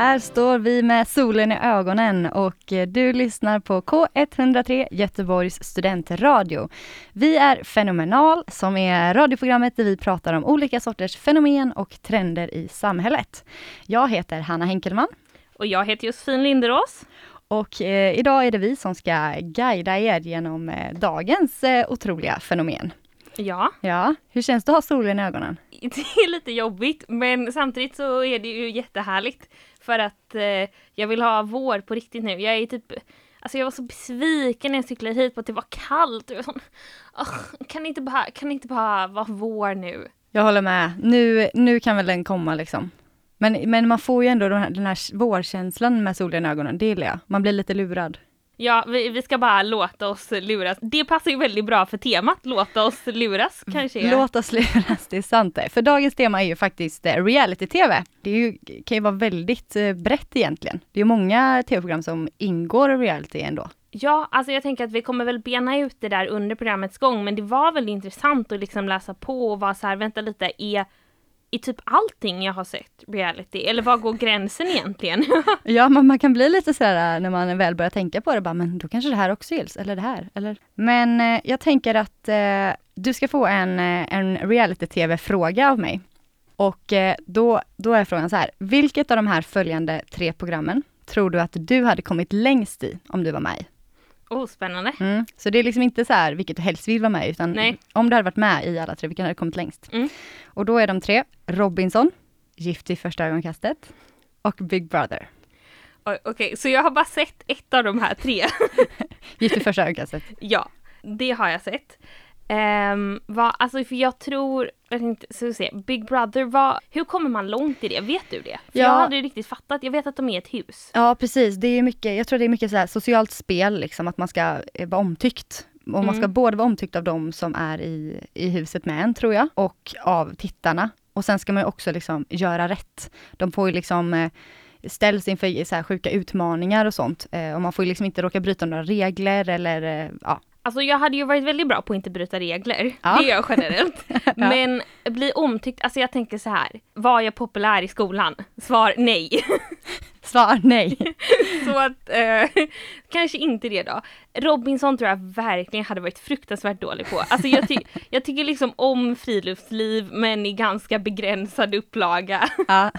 Här står vi med solen i ögonen och eh, du lyssnar på K103 Göteborgs studentradio. Vi är Fenomenal som är radioprogrammet där vi pratar om olika sorters fenomen och trender i samhället. Jag heter Hanna Henkelman. Och jag heter Josefin Linderås. Och eh, idag är det vi som ska guida er genom eh, dagens eh, otroliga fenomen. Ja. Ja, hur känns det att ha solen i ögonen? Det är lite jobbigt men samtidigt så är det ju jättehärligt. För att eh, jag vill ha vår på riktigt nu. Jag är typ Alltså jag var så besviken när jag cyklade hit på att det var kallt. Jag var sån, oh, kan, det inte bara, kan inte bara vara vår nu? Jag håller med. Nu, nu kan väl den komma liksom. Men, men man får ju ändå den här, den här vårkänslan med solen i ögonen, det gillar jag. Man blir lite lurad. Ja, vi, vi ska bara låta oss luras. Det passar ju väldigt bra för temat, låta oss luras kanske. är- Låt oss luras, det är sant det. För dagens tema är ju faktiskt eh, reality-tv. Det ju, kan ju vara väldigt eh, brett egentligen. Det är ju många tv-program som ingår i reality ändå. Ja, alltså jag tänker att vi kommer väl bena ut det där under programmets gång, men det var väldigt intressant att liksom läsa på och vara så här, vänta lite, är i typ allting jag har sett reality? Eller var går gränsen egentligen? Ja, man, man kan bli lite sådär äh, när man väl börjar tänka på det, bara, men då kanske det här också gills, eller det här, eller? Men eh, jag tänker att eh, du ska få en, en reality-tv-fråga av mig. Och eh, då, då är frågan så här, vilket av de här följande tre programmen tror du att du hade kommit längst i om du var med i? Oh, spännande. Mm. Så det är liksom inte så här vilket du helst vill vara med utan Nej. om du hade varit med i alla tre, vilken hade kommit längst? Mm. Och då är de tre, Robinson, Gift i första ögonkastet och Big Brother. Okej, så jag har bara sett ett av de här tre. Gift i första ögonkastet. ja, det har jag sett. Um, vad, alltså för jag tror, jag tänkte, så se, Big Brother, vad, hur kommer man långt i det? Vet du det? För Ja. jag har aldrig riktigt fattat, jag vet att de är ett hus. Ja, precis. Det är mycket, jag tror det är mycket så socialt spel, liksom, att man ska eh, vara omtyckt. Och man ska Mm. både vara omtyckt av de som är i, i huset med en, tror jag, och av tittarna. Och sen ska man också liksom göra rätt. De får ju liksom eh, ställs inför så sjuka utmaningar och sånt. Eh, och man får ju liksom inte råka bryta några regler eller ja. Alltså jag hade ju varit väldigt bra på att inte bryta regler. Ja. Det gör jag generellt. Men bli omtyckt, alltså jag tänker så här. Var jag populär i skolan? Svar nej. Svar nej. så att eh, kanske inte det då. Robinson tror jag verkligen hade varit fruktansvärt dålig på. Alltså jag, ty- jag tycker liksom om friluftsliv men i ganska begränsad upplaga. ja.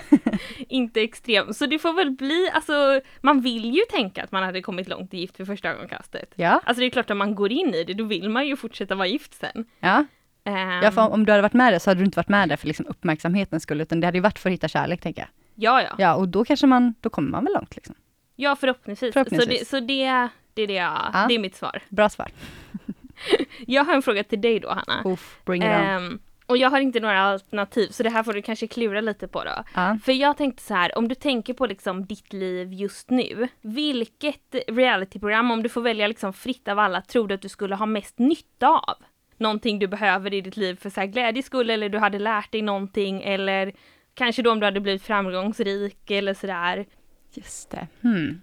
inte extrem. Så det får väl bli, alltså man vill ju tänka att man hade kommit långt i Gift vid första ögonkastet. Ja. Alltså det är klart att man går in i det, då vill man ju fortsätta vara gift sen. Ja. Ehm, ja, för om, om du hade varit med där så hade du inte varit med där för liksom uppmärksamhetens skull, utan det hade ju varit för att hitta kärlek, tänker jag. Ja, ja. Ja, och då kanske man, då kommer man väl långt liksom. Ja, förhoppningsvis. Förhoppningsvis. Så, det, så det, det, är det, jag, Ja. det är mitt svar. Bra svar. Jag har en fråga till dig då, Hanna. Uff, bring it on. Ehm, och jag har inte några alternativ, så det här får du kanske klura lite på då. Ja. För jag tänkte så här, om du tänker på liksom ditt liv just nu, vilket realityprogram, om du får välja liksom fritt av alla, tror du att du skulle ha mest nytta av? Någonting du behöver i ditt liv för så här glädjes skull, eller du hade lärt dig någonting, eller kanske då om du hade blivit framgångsrik eller sådär. Just det. Hmm.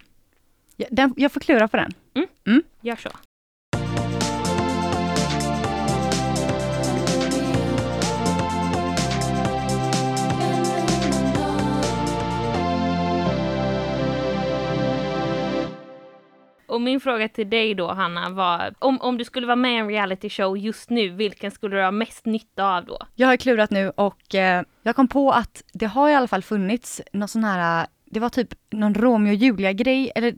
Ja, den, jag får klura på den. Gör så. Och min fråga till dig då Hanna var, om, om du skulle vara med i en reality show just nu, vilken skulle du ha mest nytta av då? Jag har klurat nu och eh, jag kom på att det har i alla fall funnits någon sån här, det var typ någon Romeo och Julia-grej, eller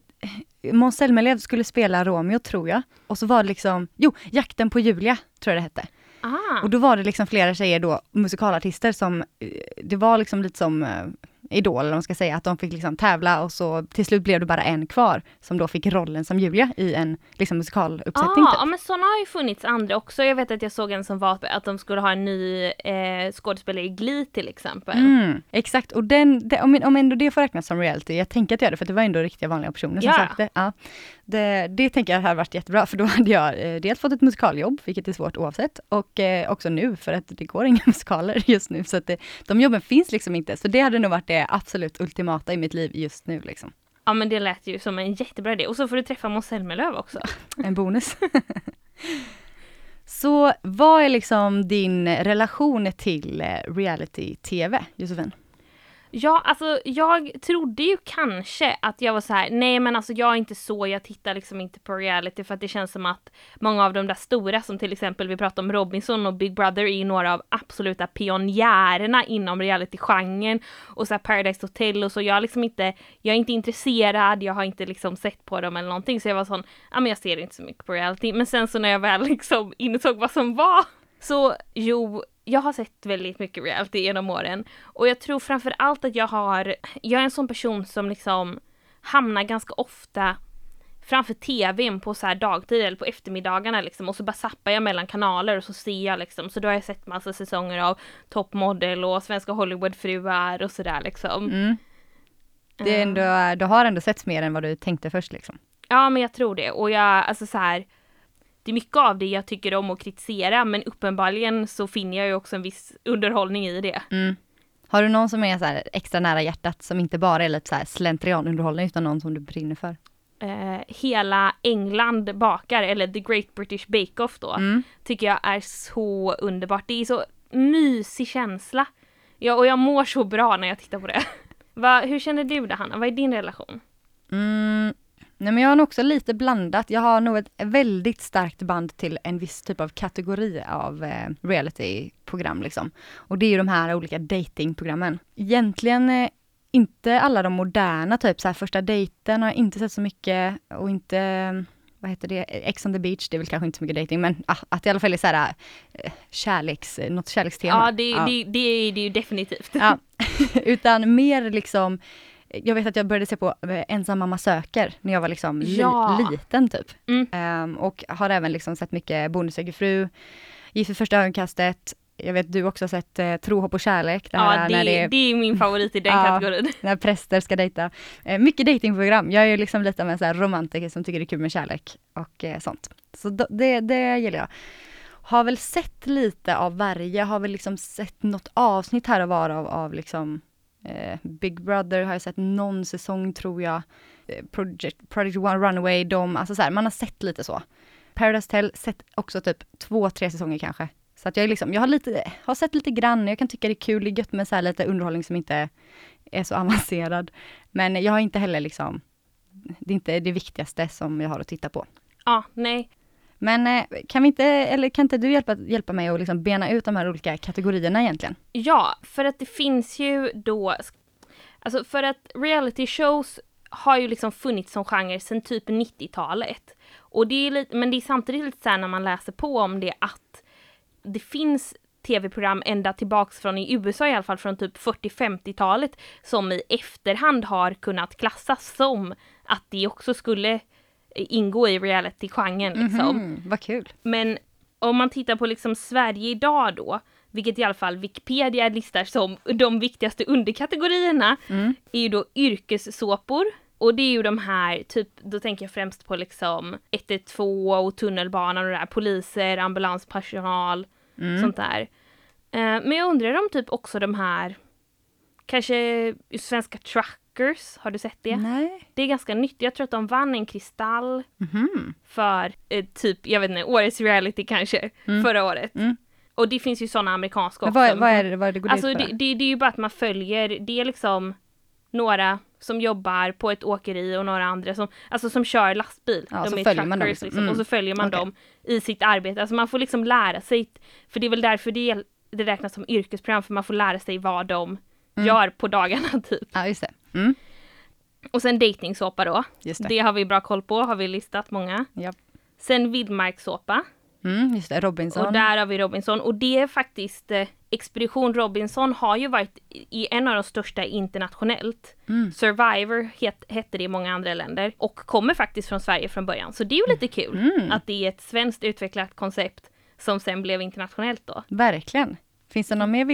eh, Måns Zelmerlöw skulle spela Romeo tror jag. Och så var det liksom, jo, Jakten på Julia tror jag det hette. Ah, Och då var det liksom flera tjejer då, musikalartister som, eh, det var liksom lite som, eh, Idol, eller man ska säga, att de fick liksom tävla och så till slut blev det bara en kvar som då fick rollen som Julia i en liksom, musikaluppsättning. Ah, typ. ja, men sådana har ju funnits andra också. Jag vet att jag såg en som var att de skulle ha en ny eh, skådespelare i Glee till exempel. Mm, exakt, och den, det, om, om ändå det får räknas som reality, jag tänker att göra det, för det var ändå riktiga vanliga personer som Ja. sökte. Ja. Det, det tänker jag hade varit jättebra, för då hade jag eh, dels fått ett musikaljobb, vilket är svårt oavsett, och eh, också nu, för att det går inga musikaler just nu, så att det, de jobben finns liksom inte. Så det hade nog varit det absolut ultimata i mitt liv just nu. Liksom. Ja men det lät ju som en jättebra idé. Och så får du träffa Måns Zelmerlöw också. En bonus. så vad är liksom din relation till eh, reality-tv, Josefin? Ja, alltså jag trodde ju kanske att jag var så här, nej men alltså jag är inte så, jag tittar liksom inte på reality för att det känns som att många av de där stora som till exempel vi pratade om Robinson och Big Brother är ju några av absoluta pionjärerna inom reality-genren och så här Paradise Hotel och så, jag är liksom inte, jag är inte intresserad, jag har inte liksom sett på dem eller någonting så jag var sån, ja men jag ser inte så mycket på reality, men sen så när jag väl liksom insåg vad som var så jo, jag har sett väldigt mycket reality genom åren och jag tror framför allt att jag har, jag är en sån person som liksom hamnar ganska ofta framför tvn på så här dagtid eller på eftermiddagarna liksom och så bara zappar jag mellan kanaler och så ser jag liksom så då har jag sett massa säsonger av Top Model och Svenska Hollywoodfruar och sådär liksom. Mm. Det är ändå, du har ändå sett mer än vad du tänkte först liksom. Ja men jag tror det och jag, alltså så här det är mycket av det jag tycker om att kritisera men uppenbarligen så finner jag ju också en viss underhållning i det. Mm. Har du någon som är så här extra nära hjärtat som inte bara är lite så här slentrianunderhållning utan någon som du brinner för? Eh, hela England bakar, eller The Great British Bake Off då, Mm. tycker jag är så underbart. Det är så mysig känsla. Ja, och jag mår så bra när jag tittar på det. Va, hur känner du det Hanna? Vad är din relation? Mm. Nej men jag har nog också lite blandat. Jag har nog ett väldigt starkt band till en viss typ av kategori av eh, realityprogram liksom. Och det är ju de här olika datingprogrammen. Egentligen eh, inte alla de moderna, typ så här första dejten har jag inte sett så mycket och inte eh, vad heter det, Ex on the beach, det är väl kanske inte så mycket dating men ah, att det i alla fall är så här eh, kärleks, något kärlekstema. Ja, det, Det, det är det är ju definitivt. Ja, utan mer liksom, jag vet att jag började se på eh, Ensam mamma söker när jag var liksom li, Ja. liten typ. Mm. Ehm, och har även liksom sett mycket Bonde söker fru, Gift vid första ögonkastet, jag vet du också har sett eh, Tro, hopp och kärlek. Det Ja, det, när, det, det, är min favorit i den Ja. kategorin. när präster ska dejta. Eh, mycket datingprogram. Jag är ju liksom lite av en så här romantiker som tycker det är kul med kärlek och eh, sånt. Så då, det, det gillar jag. Har väl sett lite av varje, har väl liksom sett något avsnitt här och var av, av liksom eh, Big Brother har jag sett någon säsong tror jag. Eh, Project, Project One Runaway, de, alltså så här, man har sett lite så. Paradise Tell, sett också typ två, tre säsonger kanske. Så att jag liksom, jag har lite, har sett lite grann, jag kan tycka det är kul, det är gött med så här lite underhållning som inte är så avancerad. Men jag har inte heller liksom, det är inte det viktigaste som jag har att titta på. Ja, nej. Men eh, kan vi inte, eller kan inte du hjälpa, hjälpa mig att liksom bena ut de här olika kategorierna egentligen? Ja, för att det finns ju då, alltså för att reality shows har ju liksom funnits som genre sedan typ 90-talet. Och det är lite, men det är samtidigt lite såhär när man läser på om det att det finns tv-program ända tillbaks från i USA i alla fall från typ 40-50-talet som i efterhand har kunnat klassas som att det också skulle ingå i reality-genren liksom. Mhm, vad kul. Men om man tittar på liksom Sverige idag då, vilket i alla fall Wikipedia listar som de viktigaste underkategorierna, Mm. är ju då yrkessåpor. Och det är ju de här, typ, då tänker jag främst på liksom 112 och tunnelbanan och det där, poliser, ambulanspersonal, Mm. sånt där. Eh, men jag undrar om typ också de här, kanske svenska truckers, har du sett det? Nej. Det är ganska nytt, jag tror att de vann en kristall Mhm. för eh, typ, jag vet inte, årets reality kanske, Mm. förra året. Mm. Och det finns ju sådana amerikanska också. vad, vad är det, vad är det går alltså det, det, det är ju bara att man följer, det är liksom några som jobbar på ett åkeri och några andra som, alltså som kör lastbil. Ja, de är truckers liksom. Mm. Och så följer man Okej. dem i sitt arbete. Alltså man får liksom lära sig, för det är väl därför det, det räknas som yrkesprogram, för man får lära sig vad de Mm. gör på dagarna typ. Ja, just det. Mm. Och sen dejtingsåpa då. Just det. Det har vi bra koll på, har vi listat många. Japp. Sen vildmarkssåpa. Mm, just det, Robinson. Och där har vi Robinson och det är faktiskt eh, Expedition Robinson har ju varit i en av de största internationellt. Mm. Survivor het, hette det i många andra länder och kommer faktiskt från Sverige från början. Så det är ju lite kul Mm. att det är ett svenskt utvecklat koncept som sen blev internationellt då. Verkligen. Finns det någon mer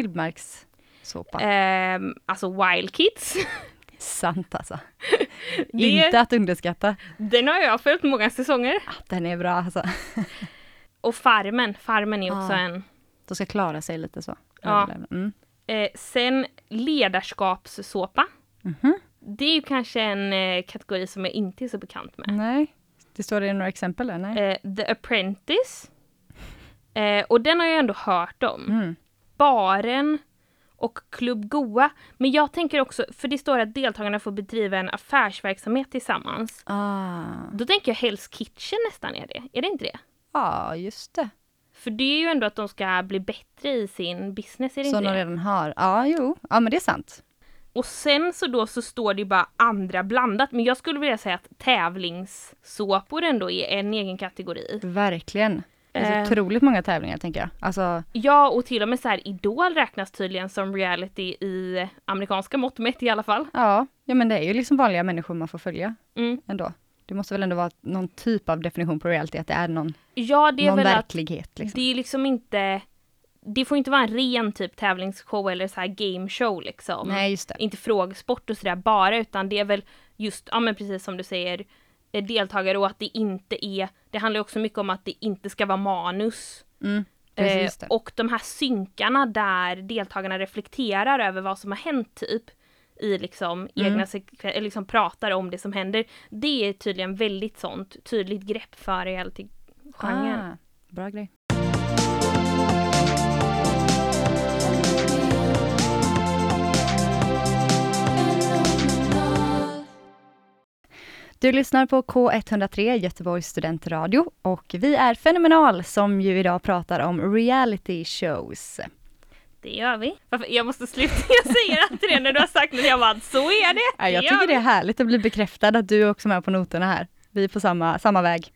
vildmarkssåpa? Ehm, alltså Wild Kids. Sant alltså. Det, Inte att underskatta. Den har jag följt många säsonger. Ah, Den är bra alltså. Och Farmen. Farmen är också Ah. en. De ska klara sig lite så. Ja. Mm. Eh, sen ledarskapssåpa. Mhm. Det är ju kanske en eh, kategori som jag inte är så bekant med. Nej. Det står det några exempel där? Nej. Eh, The Apprentice. Eh, och den har jag ändå hört om. Mm. Baren och Club Goa. Men jag tänker också, för det står att deltagarna får bedriva en affärsverksamhet tillsammans. Ah. Då tänker jag Hell's Kitchen nästan är det. Är det inte det? Ja, just det. För det är ju ändå att de ska bli bättre i sin business, är det Som inte de det? redan har. Ja, jo. Ja, men det är sant. Och sen så då så står det ju bara andra blandat. Men jag skulle vilja säga att tävlingssåpor ändå är en egen kategori. Verkligen. Det är Eh. så otroligt många tävlingar tänker jag. Alltså, Ja, och till och med så här Idol räknas tydligen som reality i amerikanska mått mätt i alla fall. ja. ja, men det är ju liksom vanliga människor man får följa Mm. ändå. Det måste väl ändå vara någon typ av definition på reality, att det är någon, Ja, det är någon väl att verklighet. Liksom. det är liksom inte det får inte vara en ren typ tävlingsshow eller så här game show liksom. Nej, just det. Inte frågesport och sådär bara utan det är väl just, ja men precis som du säger, deltagare och att det inte är, det handlar också mycket om att det inte ska vara manus. Mm, Eh, och de här synkarna där deltagarna reflekterar över vad som har hänt typ i liksom Mm. egna sekven- eller liksom pratar om det som händer. Det är tydligen väldigt sånt tydligt grepp för reality-genren. Ah, bra grej. Du lyssnar på K103 Göteborgs studentradio och vi är Fenomenal som ju idag pratar om reality shows. Det gör vi. Varför? Jag måste sluta, jag säger alltid det när du har sagt det, jag bara så är det. Ja, jag tycker vi. det är härligt att bli bekräftad att du är också med på noterna här. Vi är på samma, samma väg.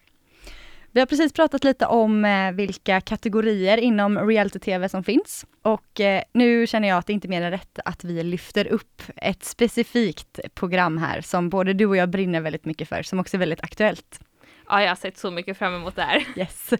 Vi har precis pratat lite om eh, vilka kategorier inom reality-tv som finns. Och eh, nu känner jag att det inte är mer än rätt att vi lyfter upp ett specifikt program här som både du och jag brinner väldigt mycket för, som också är väldigt aktuellt. Ja, jag har sett så mycket fram emot det här. Yes.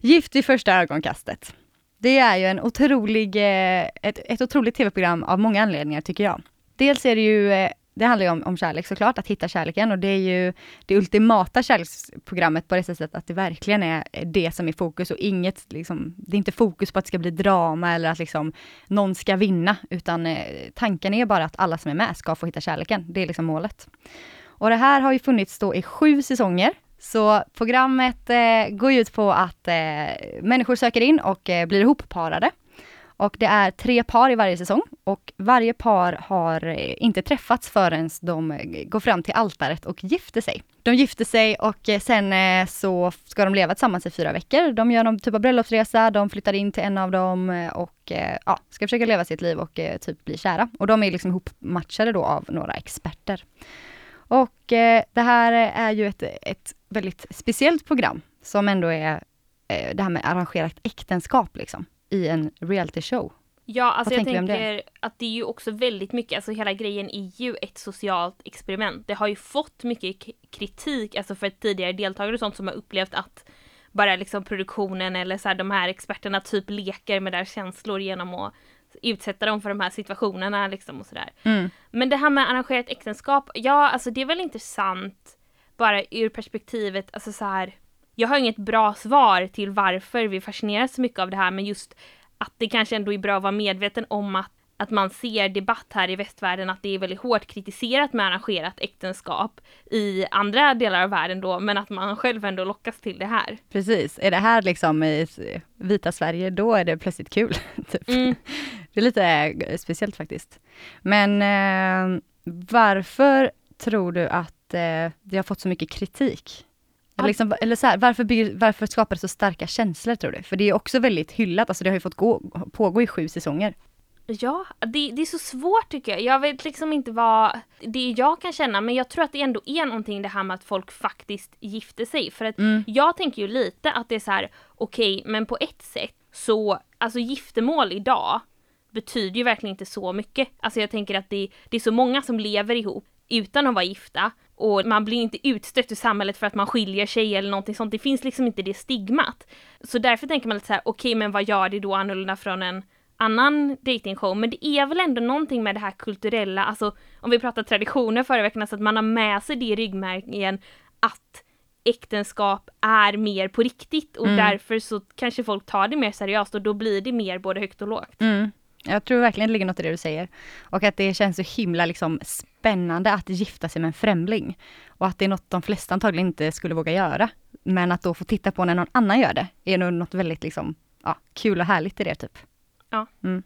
Gift i första ögonkastet. Det är ju en otrolig, eh, ett, ett otroligt tv-program av många anledningar tycker jag. Dels är det ju, det handlar ju om, om kärlek såklart, att hitta kärleken och det är ju det ultimata kärleksprogrammet på det sättet att det verkligen är det som är fokus och inget, liksom, det är inte fokus på att det ska bli drama eller att liksom någon ska vinna, utan eh, tanken är bara att alla som är med ska få hitta kärleken. Det är liksom målet. Och det här har ju funnits då i sju säsonger. Så programmet eh, går ut på att eh, människor söker in och eh, blir ihopparade. Och det är tre par i varje säsong och varje par har eh, inte träffats förrän de eh, går fram till altaret och gifter sig. De gifter sig och eh, sen så ska de leva tillsammans i fyra veckor. De gör någon typ av bröllopsresa, de flyttar in till en av dem och ja, ska försöka leva sitt liv och typ bli kära. Och de är liksom ihopmatchade då av några experter. Och det här är ju ett, ett väldigt speciellt program som ändå är det här med arrangerat äktenskap liksom i en reality show. Ja, alltså Vad jag tänker tänker att det är ju också väldigt mycket, alltså hela grejen är ju ett socialt experiment. Det har ju fått mycket kritik, alltså för tidigare deltagare och sånt som har upplevt att bara liksom produktionen eller så här, de här experterna typ leker med deras känslor genom att utsätta dem för de här situationerna liksom och sådär. Mm. Men det här med arrangerat äktenskap, ja alltså det är väl intressant bara ur perspektivet, alltså så här. Jag har inget bra svar till varför vi fascineras så mycket av det här, men just att det kanske ändå är bra att vara medveten om att, att man ser debatt här i västvärlden att det är väldigt hårt kritiserat med arrangerat äktenskap i andra delar av världen då, men att man själv ändå lockas till det här. Precis, är det här liksom i vita Sverige, då är det plötsligt kul. typ. Mm. Det är lite eh, speciellt faktiskt. Men eh, varför tror du att eh, det har fått så mycket kritik? Eller, liksom, eller så här, varför, bygger, varför skapar det så starka känslor tror du? För det är också väldigt hyllat, alltså det har ju fått gå, pågå i sju säsonger. Ja, det, det är så svårt tycker jag. Jag vet liksom inte vad det jag kan känna, men jag tror att det ändå är någonting det här med att folk faktiskt gifter sig. För att Mm. jag tänker ju lite att det är så här, okej, men på ett sätt så, alltså giftermål idag, betyder ju verkligen inte så mycket. Alltså jag tänker att det, det är så många som lever ihop utan att vara gifta och man blir inte utstött ur samhället för att man skiljer sig eller någonting sånt. Det finns liksom inte det stigmat. Så därför tänker man lite så här, okej okay, men vad gör det då annorlunda från en annan datingshow? Men det är väl ändå någonting med det här kulturella, alltså om vi pratar traditioner förra veckan, alltså att man har med sig det i ryggmärgen att äktenskap är mer på riktigt och mm. därför så kanske folk tar det mer seriöst och då blir det mer både högt och lågt. Mm. Jag tror verkligen det ligger något i det du säger. Och att det känns så himla liksom spännande att gifta sig med en främling. Och att det är något de flesta antagligen inte skulle våga göra. Men att då få titta på när någon annan gör det, är nog något väldigt liksom, ja, kul och härligt i det typ. Ja. Mm.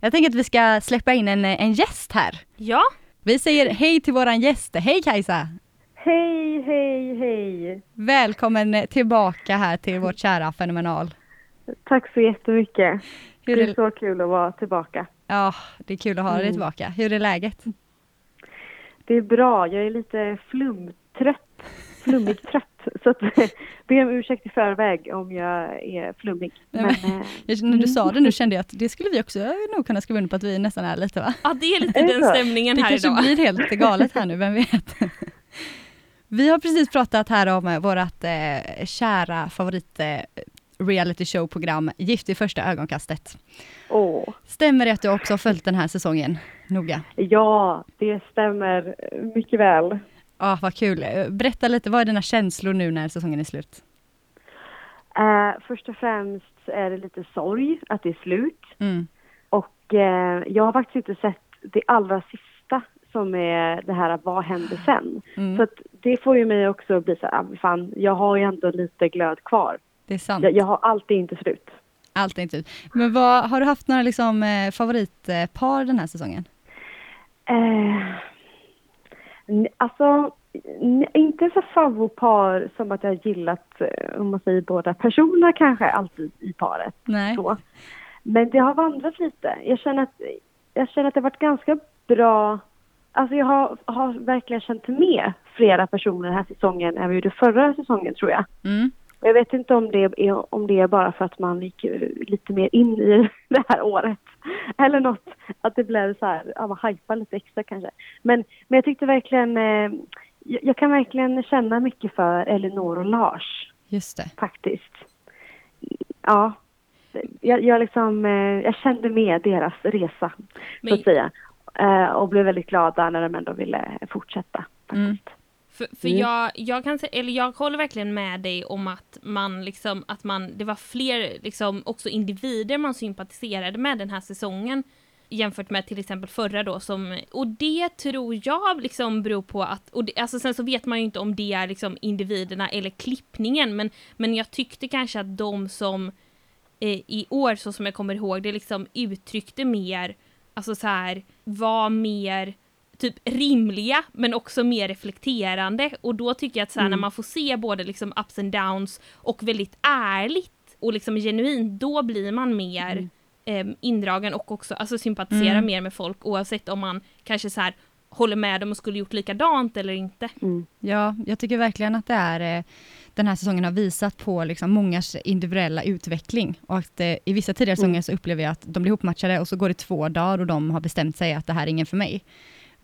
Jag tänker att vi ska släppa in en, en gäst här. Ja. Vi säger hej till våran gäst. Hej Kajsa! Hej, hej, hej! Välkommen tillbaka här till vårt kära fenomenal. Tack så jättemycket. Hur det är, är så kul att vara tillbaka. Ja, det är kul att ha dig mm. tillbaka. Hur är läget? Det är bra. Jag är lite flumtrött. Flummig trött. Så att, be om ursäkt i förväg om jag är flummig. Men, men, eh, när du sa det nu kände jag att det skulle vi också nog kunna skriva under på att vi nästan är lite va? Ja, det är lite är den stämningen här idag. Det kanske blir helt galet här nu, vem vet? Vi har precis pratat här om eh, vårt eh, kära favorit eh, reality show-program Gift i första ögonkastet. Åh. Stämmer det att du också har följt den här säsongen noga? Ja, det stämmer mycket väl. Ja, vad kul. Berätta lite, vad är dina känslor nu när säsongen är slut? Uh, först och främst är det lite sorg att det är slut. Mm. Och uh, jag har faktiskt inte sett det allra sista som är det här vad händer sen? Mm. Så det får ju mig också att bli så här, ah, fan, jag har ju ändå lite glöd kvar. Det är sant. Jag, jag har alltid inte slut. Alltid inte slut. Men vad, har du haft några liksom, eh, favoritpar den här säsongen? Eh, alltså, inte så favopar som att jag gillat, eh, om man säger båda personerna kanske, alltid i paret. Nej. Så. Men det har vandrat lite. Jag känner att, jag känner att det har varit ganska bra Alltså jag har, har, verkligen känt med flera personer den här säsongen än vi gjorde förra säsongen tror jag. Mm. Jag vet inte om det, är, om det är bara för att man gick lite mer in i det här året. Eller något, att det blev så här, ja man hajpar lite extra kanske. Men, men jag tyckte verkligen, eh, jag, kan verkligen känna mycket för Elinor och Lars. Just det. Faktiskt. Ja. Jag, jag, liksom, eh, jag kände med deras resa, men, så att säga. Eh, och blev väldigt glada när de ändå ville fortsätta. Mm. För, för mm. jag, jag kan eller jag håller verkligen med dig om att man liksom, att man, det var fler liksom också individer man sympatiserade med den här säsongen jämfört med till exempel förra då som, och det tror jag liksom beror på att, och det, alltså sen så vet man ju inte om det är liksom individerna eller klippningen men, men jag tyckte kanske att de som eh, i år så som jag kommer ihåg det liksom uttryckte mer alltså så här, var mer typ rimliga men också mer reflekterande och då tycker jag att så här, mm. när man får se både liksom ups and downs och väldigt ärligt och liksom genuint, då blir man mer mm. eh, indragen och också alltså sympatiserar mm. mer med folk oavsett om man kanske så här håller med dem och skulle gjort likadant eller inte. Mm. Ja, jag tycker verkligen att det är eh, den här säsongen har visat på liksom mångas individuella utveckling. Och att eh, i vissa tidigare säsonger mm. så upplever jag att de blir ihopmatchade och så går det två dagar och de har bestämt sig att det här är ingen för mig.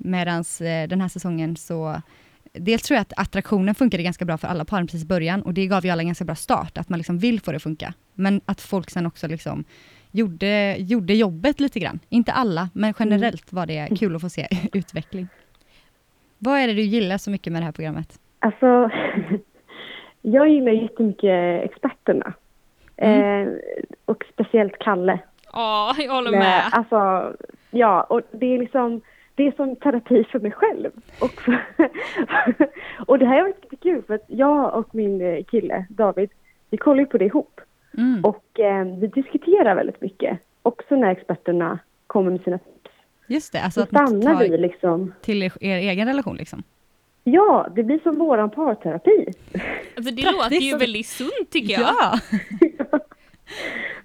Medan eh, den här säsongen så Dels tror jag att attraktionen funkade ganska bra för alla paren precis i början och det gav ju alla en ganska bra start, att man liksom vill få det att funka. Men att folk sen också liksom gjorde, gjorde jobbet lite grann. Inte alla, men generellt var det kul att få se utveckling. Vad är det du gillar så mycket med det här programmet? Alltså, jag gillar jättemycket experterna. Mm. Eh, och speciellt Kalle. Ja, jag håller med. Alltså, ja, och det är liksom, det är som terapi för mig själv. Och, för, och det här har varit kul för att jag och min kille David, vi kollar ju på det ihop. Mm. Och eh, vi diskuterar väldigt mycket, också när experterna kommer med sina tips. Just det, alltså Då att stannar vi liksom. Till er, er egen relation liksom? Ja, det blir som våran parterapi. Alltså det låter ju väldigt sunt tycker jag. Ja!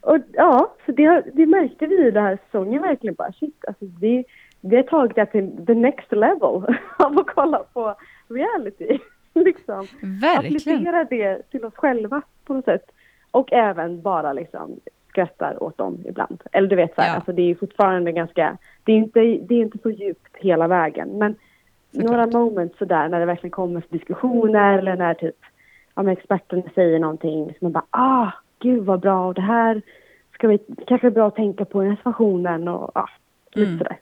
och ja, så det, det märkte vi i den här säsongen verkligen bara, shit, alltså det, har tagit det till the next level av att kolla på reality. liksom. Verkligen. Applicera det till oss själva på något sätt. Och även bara liksom skrattar åt dem ibland. Eller du vet så här, Ja. alltså det är fortfarande ganska, det är inte, det är inte så djupt hela vägen. Men Såklart. några moments sådär när det verkligen kommer diskussioner eller när typ, ja experterna säger någonting som man bara, ah, gud vad bra och det här ska vi, kanske är bra att tänka på i situationen och ja, lite Mm. sådär.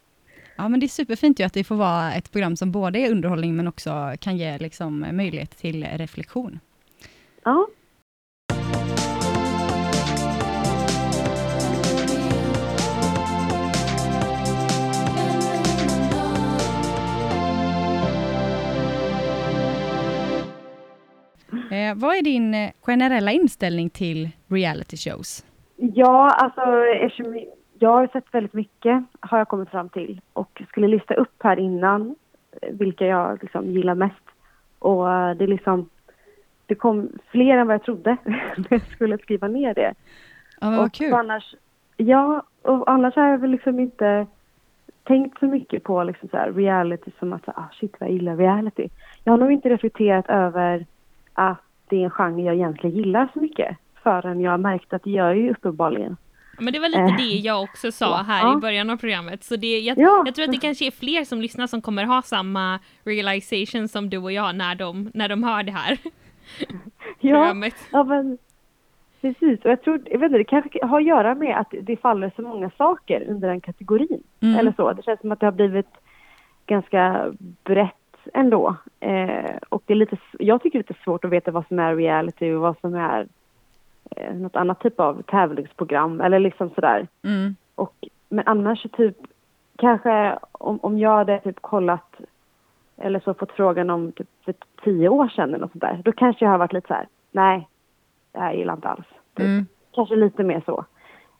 Ja, men det är superfint ju att det får vara ett program som både är underhållning, men också kan ge liksom möjlighet till reflektion. Ja. Eh, vad är din eh, generella inställning till reality shows? Ja, alltså eftersom jag har sett väldigt mycket har jag kommit fram till och skulle lista upp här innan eh, vilka jag liksom gillar mest. Och eh, det liksom, det kom fler än vad jag trodde när jag skulle skriva ner det. Ja, men vad och kul. Annars, ja, och annars har jag väl liksom inte tänkt så mycket på liksom så reality som att ah, shit vad jag gillar reality. Jag har nog inte reflekterat över att det är en genre jag egentligen gillar så mycket förrän jag har märkt att det gör jag ju uppenbarligen. Men det var lite Eh, det jag också sa här ja. i början av programmet. Så det, jag, Ja. jag tror att det kanske är fler som lyssnar som kommer ha samma realization som du och jag när de, när de hör det här Ja, programmet. ja men precis. Och jag tror, jag vet inte, det kanske har att göra med att det faller så många saker under den kategorin. Mm. Eller så. Det känns som att det har blivit ganska brett ändå. Eh, och det är lite, jag tycker det är lite svårt att veta vad som är reality och vad som är eh, något annat typ av tävlingsprogram eller liksom sådär. Mm. Och, men annars typ, kanske om, om jag hade typ kollat eller så fått frågan om typ för tio år sedan eller något sånt där, då kanske jag har varit lite så här, nej, det här gillar jag inte alls. Typ. Mm. Kanske lite mer så.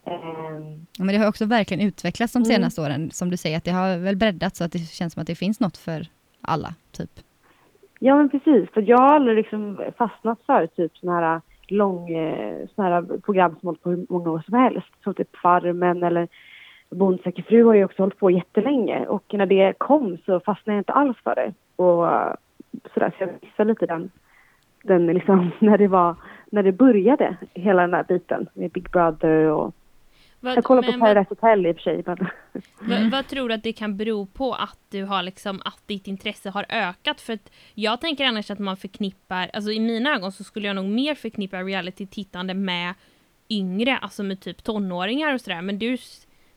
Ehm, Men det har också verkligen utvecklats de Mm. senaste åren, som du säger, att det har väl breddat så att det känns som att det finns något för alla, typ. ja men precis, för jag har aldrig liksom fastnat för typ såna här lång, eh, här program som hållit på hur många år som helst. Som typ Farmen eller Bonde söker fru har ju också hållit på jättelänge och när det kom så fastnade jag inte alls för det. Och eh, sådär, så jag missade lite den, den liksom, när det var, när det började, hela den här biten med Big Brother och vad, jag kollar på Paradise Hotel i och för sig. Men, vad, vad tror du att det kan bero på att du har liksom, att ditt intresse har ökat? För att jag tänker annars att man förknippar, alltså i mina ögon så skulle jag nog mer förknippa reality-tittande med yngre, alltså med typ tonåringar och sådär. Men du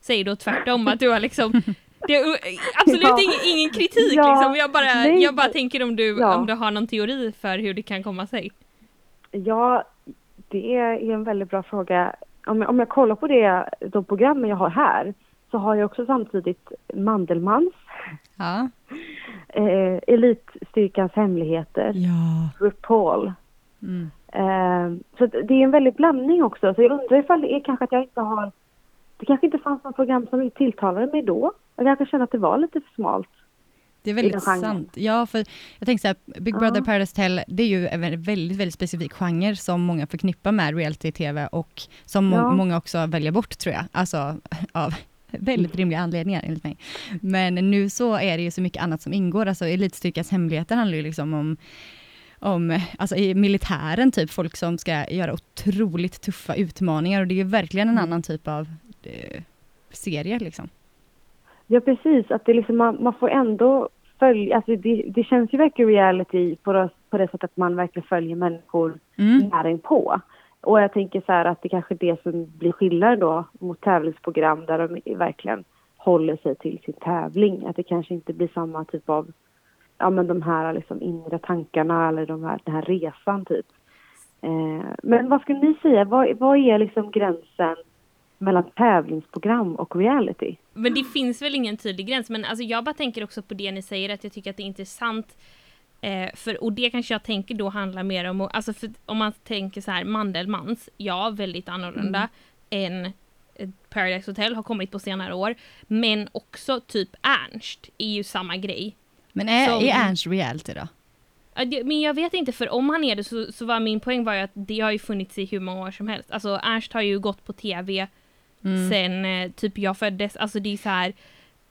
säger då tvärtom att du har liksom det är absolut Ja. ingen, ingen kritik Ja, liksom. Jag bara, nej. jag bara tänker om du, Ja. om du har någon teori för hur det kan komma sig. Ja, det är en väldigt bra fråga. Om jag, om jag kollar på det, de programmen jag har här så har jag också samtidigt Mandelmans, Ja. eh, Elitstyrkans hemligheter, Ja. RuPaul. Mm. Eh, så det är en väldig blandning också. Så jag undrar ifall det är kanske att jag inte har... Det kanske inte fanns något program som tilltalade mig då. Jag kanske kände att det var lite för smalt. Det är väldigt sant. Ja, för jag tänker så här, Big Brother Ja. Paradise Hotel, det är ju en väldigt, väldigt specifik genre som många förknippar med reality-tv och som må- Ja. många också väljer bort tror jag. Alltså av väldigt rimliga anledningar enligt mig. Men nu så är det ju så mycket annat som ingår. Alltså Elitstyrkans hemligheter handlar ju liksom om om, alltså i militären typ, folk som ska göra otroligt tuffa utmaningar och det är ju verkligen en Mm. annan typ av eh, serie liksom. Ja, precis. Att det liksom, man, man får ändå följa... Alltså det, det känns ju verkligen reality på det, på det sättet att man verkligen följer människor Mm. nära på. Och jag tänker så här att det kanske är det som blir skillnad då mot tävlingsprogram där de verkligen håller sig till sin tävling. Att det kanske inte blir samma typ av, ja men de här liksom inre tankarna eller de här, den här resan typ. Eh, men vad skulle ni säga, vad, vad är liksom gränsen mellan tävlingsprogram och reality? Men det finns väl ingen tydlig gräns, men alltså jag bara tänker också på det ni säger, att jag tycker att det är intressant. Eh, för, och det kanske jag tänker då handlar mer om, alltså för, om man tänker så här, Mandelmans, ja, väldigt annorlunda än eh, Paradise Hotel har kommit på senare år. Men också typ Ernst är ju samma grej. Men är, Som- är Ernst reality då? Men jag vet inte, för om han är det så, så var min poäng var ju att det har ju funnits i hur många år som helst. Alltså Ernst har ju gått på tv Mm. sen eh, typ jag föddes. Alltså det är så här.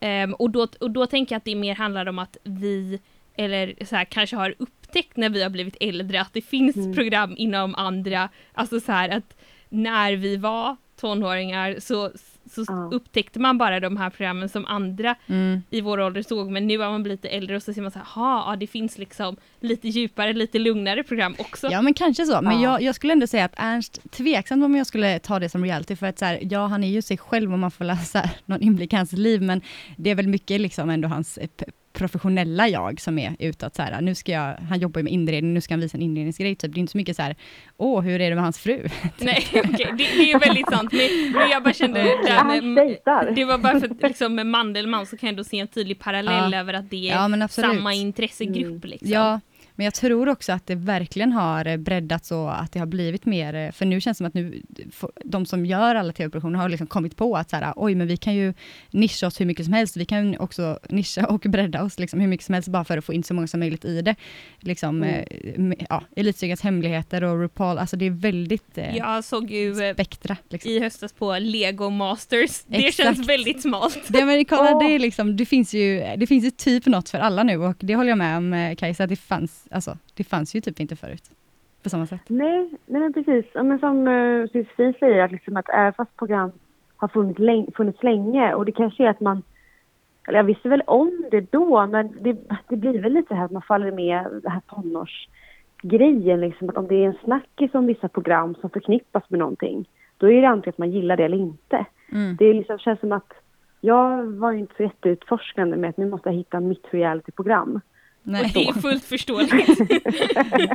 ehm, och, då, och då tänker jag att det mer handlar om att vi, eller så här, kanske har upptäckt när vi har blivit äldre att det finns Mm. program inom andra, alltså så här att när vi var tonåringar så, så Ja. upptäckte man bara de här programmen som andra Mm. i vår ålder såg, men nu har man blivit lite äldre och så ser man så här, "Ha, ja det finns liksom lite djupare, lite lugnare program också. Ja men kanske så, men Ja. jag, jag skulle ändå säga att Ernst, tveksamt om jag skulle ta det som reality, för att så här, ja han är ju sig själv och man får läsa någon inblick i hans liv, men det är väl mycket liksom ändå hans eh, professionella jag som är utåt så här, nu ska jag, han jobbar ju med inredning, nu ska han visa en inredningsgrej, typ. det är inte så mycket så här, åh hur är det med hans fru? Nej, okej, det, det är väldigt sant, men, men jag bara kände det där dejtar. det var bara för att liksom med Mandelmann så kan jag ändå se en tydlig parallell Ja. över att det är Ja samma intressegrupp liksom. Ja, men jag tror också att det verkligen har eh, breddats så att det har blivit mer, eh, för nu känns det som att nu, de som gör alla tv-produktioner har liksom kommit på att så här, oj men vi kan ju nischa oss hur mycket som helst, vi kan också nischa och bredda oss liksom hur mycket som helst bara för att få in så många som möjligt i det. Liksom, Mm. eh, ja, Elitstugans hemligheter och RuPaul, alltså det är väldigt eh, Jag såg ju spektra. Liksom. i höstas på Lego Masters. Det Exakt. känns väldigt smalt. Det, men kolla, Åh. det, är liksom, det, finns ju, det finns ju typ något för alla nu och det håller jag med om Kajsa, det fanns, alltså, det fanns ju typ inte förut. På samma sätt. Nej, nej men precis. Ja, men som uh, Josefin säger, att, liksom att även fast program har funnits, läng- funnits länge och det kanske är att man, eller jag visste väl om det då, men det, det blir väl lite här att man faller med det här tonårsgrejen liksom. Att om det är en snackis om vissa program som förknippas med någonting, då är det antingen att man gillar det eller inte. Mm. Det liksom, känns som att jag var ju inte så jätteutforskande med att nu måste jag hitta mitt realityprogram. Nej. Det är fullt förståeligt.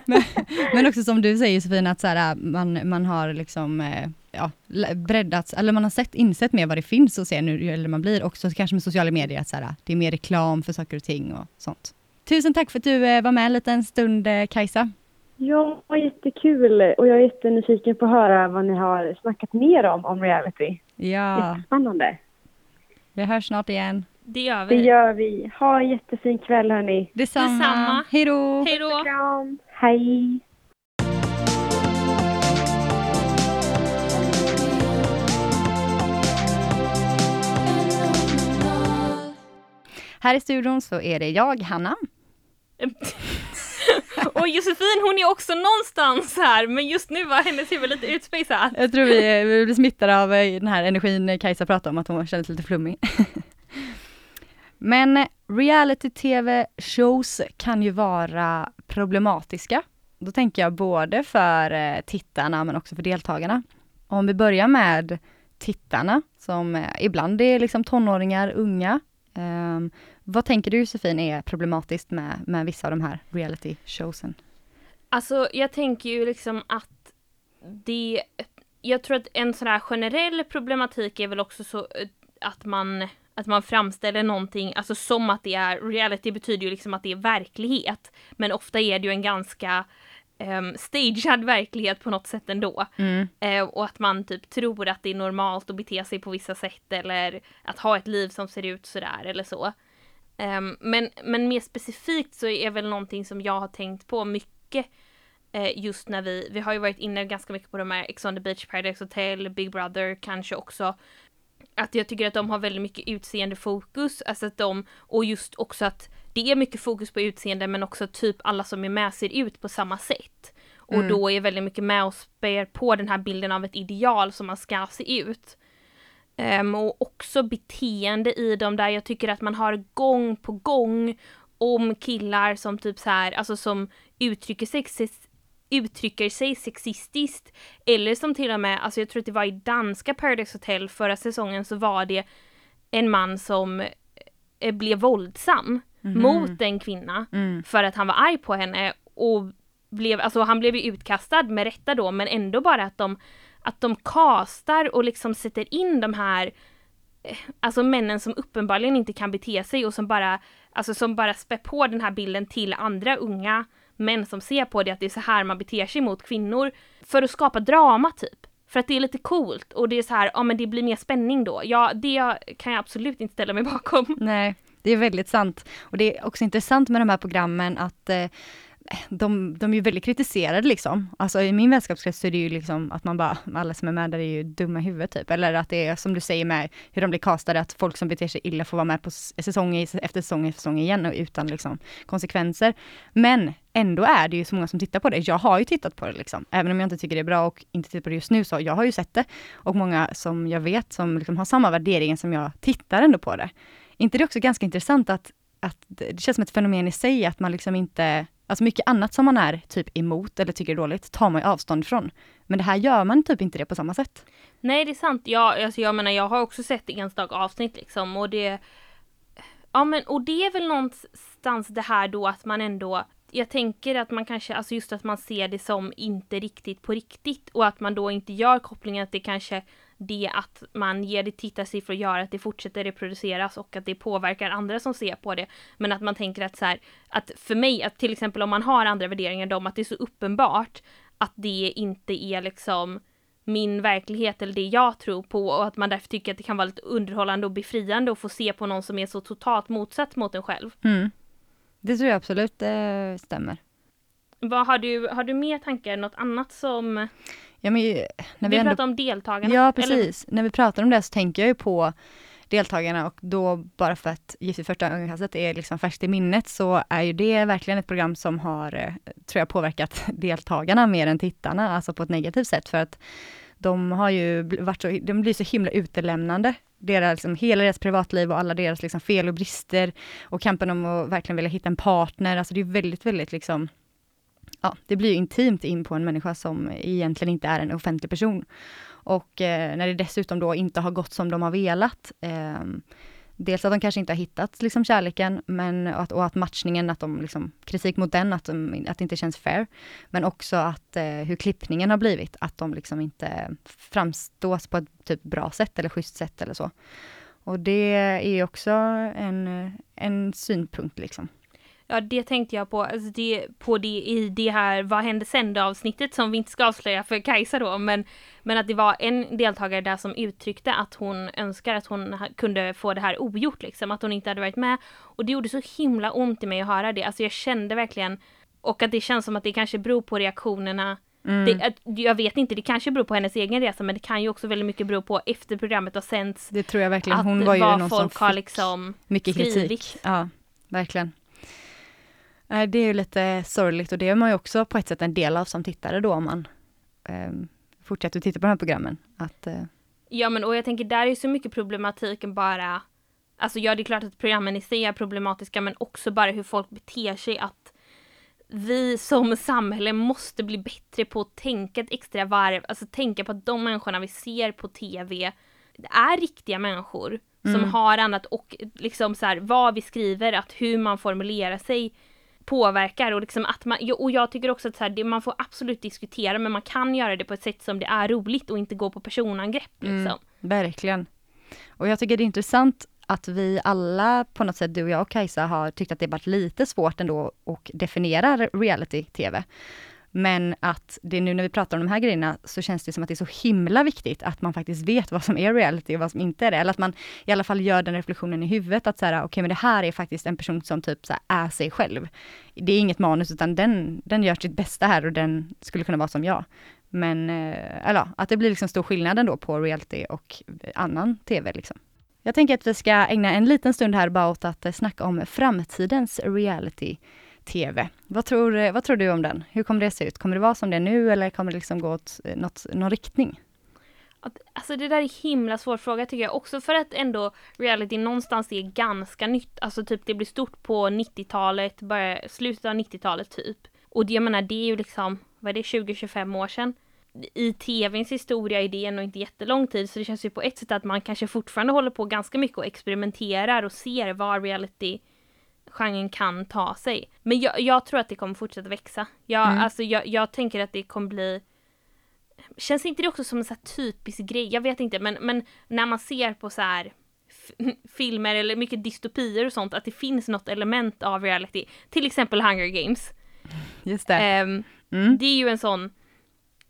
Men också som du säger Sofina, att så här, man, man har liksom eh, ja, breddats, eller man har sett, insett mer vad det finns att se nu ju äldre man blir, också kanske med sociala medier, att så här, det är mer reklam för saker och ting och sånt. Tusen tack för att du var med en liten stund Kajsa. Ja, jättekul. Och jag är jättenyfiken på att höra vad ni har snackat mer om, om reality. Ja, Jättespännande. vi hörs snart igen. Det gör Det vi. gör vi. Ha en jättefin kväll hörni. Detsamma. Detsamma. Hej då! Hej då! Kram. Hej. Här i studion så är det jag, Hanna. Och Josefin hon är också någonstans här, men just nu var hennes huvud lite utspejsat. Jag tror vi, vi blir smittade av eh, den här energin Kajsa pratade om, att hon kändes lite flummig. Men reality-tv-shows kan ju vara problematiska. Då tänker jag både för eh, tittarna men också för deltagarna. Om vi börjar med tittarna, som eh, ibland är liksom tonåringar, unga. Um, vad tänker du Josefin är problematiskt med, med vissa av de här reality-showsen? Alltså jag tänker ju liksom att det, jag tror att en sån här generell problematik är väl också så eh, att man, att man framställer någonting, alltså som att det är, reality betyder ju liksom att det är verklighet, men ofta är det ju en ganska um, stagead verklighet på något sätt ändå. Mm. Eh, och att man typ tror att det är normalt att bete sig på vissa sätt eller att ha ett liv som ser ut sådär eller så. Ehm, men, men mer specifikt så är väl någonting som jag har tänkt på mycket eh, just när vi, vi har ju varit inne ganska mycket på de här Ex on the beach, Paradise Hotel, Big Brother kanske också. Att jag tycker att de har väldigt mycket utseendefokus, alltså att de, och just också att det är mycket fokus på utseende men också typ alla som är med ser ut på samma sätt. Och Mm. då är väldigt mycket med och spär på den här bilden av ett ideal som man ska se ut. Ehm, och också beteende i dem där jag tycker att man har gång på gång om killar som typ så här, alltså som uttrycker sex- uttrycker sig sexistiskt. Eller som till och med, alltså jag tror att det var i danska Paradise Hotel förra säsongen så var det en man som eh, blev våldsam mot en kvinna Mm. för att han var arg på henne och blev, alltså han blev ju utkastad med rätta då men ändå bara att de att de kastar och liksom sätter in de här eh, alltså männen som uppenbarligen inte kan bete sig och som bara alltså som bara spär på den här bilden till andra unga män som ser på det att det är så här man beter sig mot kvinnor för att skapa drama typ. För att det är lite coolt och det är så här, ja men det blir mer spänning då. Ja, det kan jag absolut inte ställa mig bakom. Nej, det är väldigt sant. Och det är också intressant med de här programmen att eh, de, de är ju väldigt kritiserade liksom. Alltså i min vänskapskrets så är det ju liksom att man bara, alla som är med där är ju dumma i huvudet typ. Eller att det är som du säger med hur de blir castade, att folk som beter sig illa får vara med på säsong efter säsong efter säsong igen och utan liksom konsekvenser. Men ändå är det ju så många som tittar på det. Jag har ju tittat på det liksom. Även om jag inte tycker det är bra och inte tittar på det just nu så jag har ju sett det. Och många som jag vet som liksom har samma värderingar som jag tittar ändå på det. inte det också ganska intressant att, att det känns som ett fenomen i sig att man liksom inte Alltså mycket annat som man är typ emot eller tycker är dåligt tar man ju avstånd från. Men det här gör man typ inte det på samma sätt. Nej det är sant. Jag, alltså jag menar jag har också sett enstaka avsnitt liksom och det Ja men och det är väl någonstans det här då att man ändå jag tänker att man kanske, alltså just att man ser det som inte riktigt på riktigt och att man då inte gör kopplingen att det kanske det att man ger det tittarsiffror gör att det fortsätter reproduceras och att det påverkar andra som ser på det. Men att man tänker att så här, att för mig, att till exempel om man har andra värderingar än dem, att det är så uppenbart att det inte är liksom min verklighet eller det jag tror på och att man därför tycker att det kan vara lite underhållande och befriande att få se på någon som är så totalt motsatt mot en själv. Mm. Det tror jag absolut det stämmer. Vad har du, har du mer tankar, något annat som Ja, men, när vi, vi ändå... pratar om deltagarna. Ja, precis. Eller? När vi pratar om det så tänker jag ju på deltagarna och då bara för att Gift i första ögonkastet är liksom färskt i minnet så är ju det verkligen ett program som har, eh, tror jag, påverkat deltagarna mer än tittarna, alltså på ett negativt sätt för att de har ju varit så, de blir så himla utelämnande. Deras, liksom, hela deras privatliv och alla deras liksom, fel och brister och kampen om att verkligen vilja hitta en partner, alltså det är väldigt, väldigt liksom ja, det blir intimt in på en människa som egentligen inte är en offentlig person. Och eh, när det dessutom då inte har gått som de har velat. Eh, dels att de kanske inte har hittat liksom, kärleken, men att, och att matchningen, att de liksom, kritik mot den, att, de, att det inte känns fair. Men också att eh, hur klippningen har blivit, att de liksom inte framstås på ett typ bra sätt eller schysst sätt eller så. Och det är också en, en synpunkt liksom. Ja, det tänkte jag på, alltså det, på det i det här Vad hände sen avsnittet som vi inte ska avslöja för Kajsa då, men, men att det var en deltagare där som uttryckte att hon önskar att hon kunde få det här ogjort liksom, att hon inte hade varit med. Och det gjorde så himla ont i mig att höra det, alltså jag kände verkligen, och att det känns som att det kanske beror på reaktionerna Mm. Det, jag vet inte, det kanske beror på hennes egen resa men det kan ju också väldigt mycket bero på efter programmet har sänts. Det tror jag verkligen. Hon var ju någon som fick liksom mycket skrivit. kritik. Ja, verkligen. Nej, det är ju lite sorgligt och det är man ju också på ett sätt en del av som tittare då om man eh, fortsätter att titta på de här programmen. Att, eh... Ja men och jag tänker där är ju så mycket problematiken bara Alltså ja det är klart att programmen i sig är problematiska men också bara hur folk beter sig att vi som samhälle måste bli bättre på att tänka ett extra varv, alltså tänka på att de människorna vi ser på TV är riktiga människor som mm. har annat och liksom så här vad vi skriver, att hur man formulerar sig påverkar och liksom att man, och jag tycker också att så här, det, man får absolut diskutera men man kan göra det på ett sätt som det är roligt och inte gå på personangrepp mm, liksom. Mm, verkligen. Och jag tycker det är intressant att vi alla på något sätt, du och jag och Kajsa, har tyckt att det varit lite svårt ändå att definiera reality-tv. Men att det nu när vi pratar om de här grejerna så känns det som att det är så himla viktigt att man faktiskt vet vad som är reality och vad som inte är det. Eller att man i alla fall gör den reflektionen i huvudet att så här, okej okay, men det här är faktiskt en person som typ så här, är sig själv. Det är inget manus utan den, den gör sitt bästa här och den skulle kunna vara som jag. Men, eh, eller att det blir liksom stor skillnad ändå på reality och annan TV liksom. Jag tänker att vi ska ägna en liten stund här bara åt att eh, snacka om framtidens reality TV. Vad tror, eh, vad tror du om den? Hur kommer det se ut? Kommer det vara som det är nu eller kommer det liksom gå åt eh, något, någon riktning? Alltså det där är himla svår fråga tycker jag. Också för att ändå reality någonstans är ganska nytt. Alltså typ det blir stort på 90-talet, slutet av 90-talet typ. Och det, jag menar det är ju liksom, vad är det, 20-25 år sedan. I tvns historia är det nog inte jättelång tid så det känns ju på ett sätt att man kanske fortfarande håller på ganska mycket och experimenterar och ser vad reality genren kan ta sig. Men jag, jag tror att det kommer fortsätta växa. Jag, mm. alltså, jag, jag tänker att det kommer bli Känns inte det också som en så typisk grej? Jag vet inte, men, men när man ser på så här filmer eller mycket dystopier och sånt, att det finns något element av reality. Till exempel Hunger Games. Just det. Um, mm. Det är ju en sån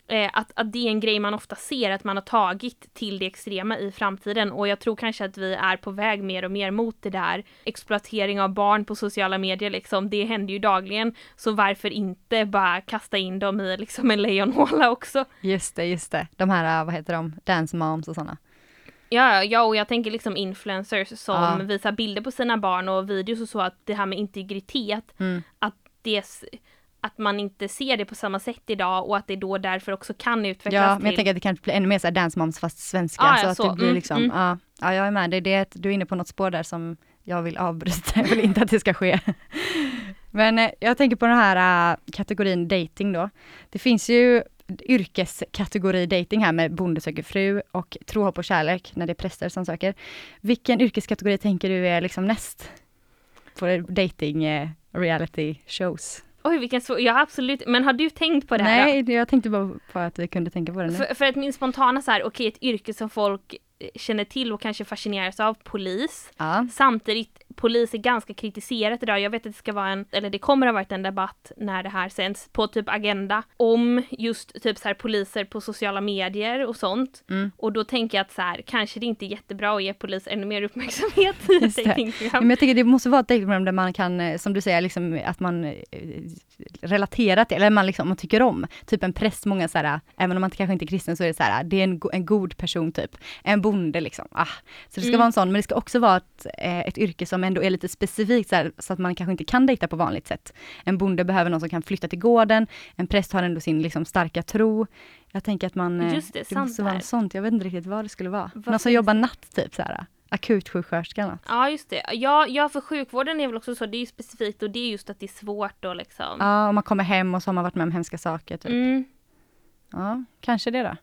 eh, att, att det är en grej man ofta ser att man har tagit till det extrema i framtiden och jag tror kanske att vi är på väg mer och mer mot det där exploatering av barn på sociala medier liksom. Det händer ju dagligen så varför inte bara kasta in dem i liksom en lejonhåla också? Just det, just det. De här, vad heter de, dance moms och sådana. Ja, ja, och jag tänker liksom influencers som Ja. visar bilder på sina barn och videos och så att det här med integritet, Mm. att det att man inte ser det på samma sätt idag och att det då därför också kan utvecklas Ja, men till jag tänker att det kan bli ännu mer så här dance moms fast svenska. Ah, så ja, att så. det blir Mm, liksom, mm. ja, ja, jag är med. Det är det, du är inne på något spår där som jag vill avbryta. Jag vill inte att det ska ske. Men eh, jag tänker på den här eh, kategorin dating då. Det finns ju yrkeskategori dating här med bonde söker fru och tro, hopp och kärlek när det är präster som söker. Vilken yrkeskategori tänker du är liksom näst på dating eh, reality shows? Oj, vilken svår, ja absolut, men har du tänkt på det här? Nej, jag tänkte bara på att vi kunde tänka på det nu. För, för att min spontana så här, okej ett yrke som folk eh, känner till och kanske fascineras av, polis. Ja, Samtidigt, polis är ganska kritiserat idag. Jag vet att det ska vara en, eller det kommer ha varit en debatt när det här sänds på typ Agenda om just typ så här poliser på sociala medier och sånt. Mm. Och då tänker jag att så här, kanske det inte är jättebra att ge polis ännu mer uppmärksamhet i datingprogram. Men jag tycker det måste vara ett datingprogram där man kan, eh, som du säger, liksom, att man eh, relaterar till, eller man, liksom, man tycker om. Typ en präst, många så här, även om man kanske inte är kristen så är det så här, det är en, go- en god person typ. En bonde liksom. Ah. Så det ska Mm. vara en sån, men det ska också vara ett, eh, ett yrke som ändå är lite specifikt så, här, så att man kanske inte kan dejta på vanligt sätt. En bonde behöver någon som kan flytta till gården, en präst har ändå sin liksom, starka tro. Jag tänker att man, eh, Just det, det sant måste vara sånt, jag vet inte riktigt vad det skulle vara. Vad någon som jobbar natt typ så här. Akutsjuksköterska eller något. Ja, just det. Ja, ja, för sjukvården är väl också så, det är ju specifikt och det är just att det är svårt och liksom. Ja, och man kommer hem och så har man varit med om hemska saker. Typ. Mm, Ja, kanske det då.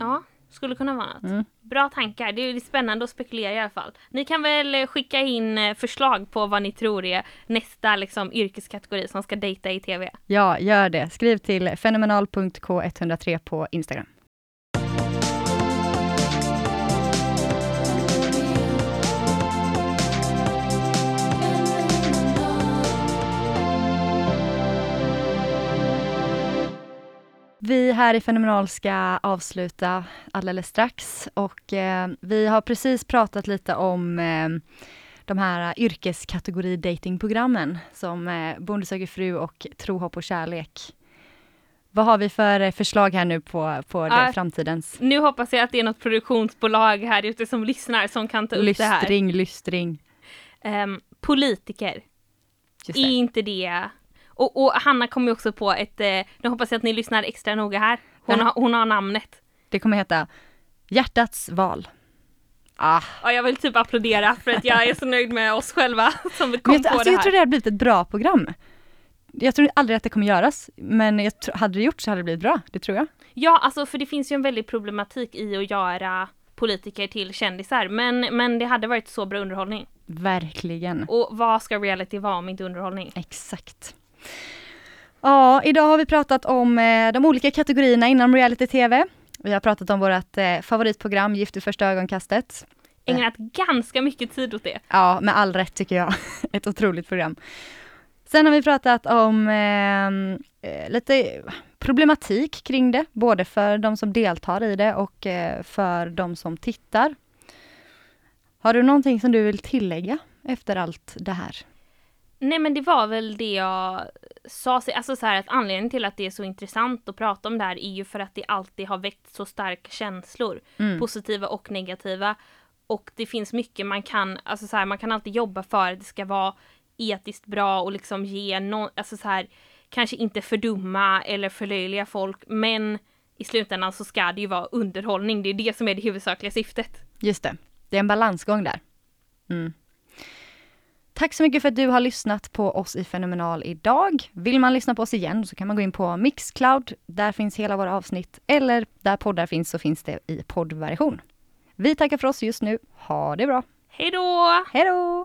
ja, skulle kunna vara något. Mm. Bra tankar, det är spännande att spekulera i alla fall. Ni kan väl eh, skicka in eh, förslag på vad ni tror är nästa liksom, yrkeskategori som ska dejta i TV. Ja, gör det. Skriv till fenomenal.k103 på Instagram. Vi här i Fenomenal ska avsluta alldeles strax och eh, vi har precis pratat lite om eh, de här yrkeskategori datingprogrammen som eh, Bonde söker fru och Tro, hopp och kärlek. Vad har vi för eh, förslag här nu på, på det, framtidens Nu hoppas jag att det är något produktionsbolag här ute som lyssnar som kan ta upp det här. lystring, lystring? Ehm, politiker, är inte det... Och, och Hanna kommer ju också på ett, eh, nu hoppas jag att ni lyssnar extra noga här. Hon, har, hon har namnet. det kommer heta Hjärtats val. Ah. Ja, jag vill typ applådera för att jag är så nöjd med oss själva som kom jag, på alltså, det jag här. tror det har blivit ett bra program. Jag tror aldrig att det kommer göras, men jag hade det gjort så hade det blivit bra, det tror jag. Ja, alltså för det finns ju en väldig problematik i att göra politiker till kändisar, men, men det hade varit så bra underhållning. Verkligen. Och vad ska reality vara om inte underhållning? Exakt. Ja, idag har vi pratat om eh, de olika kategorierna inom reality-tv. Vi har pratat om vårt eh, favoritprogram Gift vid första ögonkastet. Ägnat ganska mycket tid åt det. Ja, med all rätt tycker jag. Ett otroligt program. Sen har vi pratat om eh, eh, lite problematik kring det, både för de som deltar i det och eh, för de som tittar. Har du någonting som du vill tillägga efter allt det här? Nej men det var väl det jag sa, alltså så här att anledningen till att det är så intressant att prata om det här är ju för att det alltid har väckt så starka känslor, Mm. positiva och negativa. Och det finns mycket man kan, alltså så här, man kan alltid jobba för att det ska vara etiskt bra och liksom ge någon, alltså så här, kanske inte fördumma eller förlöjliga folk, men i slutändan så ska det ju vara underhållning, det är det som är det huvudsakliga syftet. Just det, det är en balansgång där. Mm. Tack så mycket för att du har lyssnat på oss i Fenomenal idag. Vill man lyssna på oss igen så kan man gå in på Mixcloud. Där finns hela våra avsnitt. Eller där poddar finns så finns det i poddversion. Vi tackar för oss just nu. Ha det bra. Hej då! Hej då!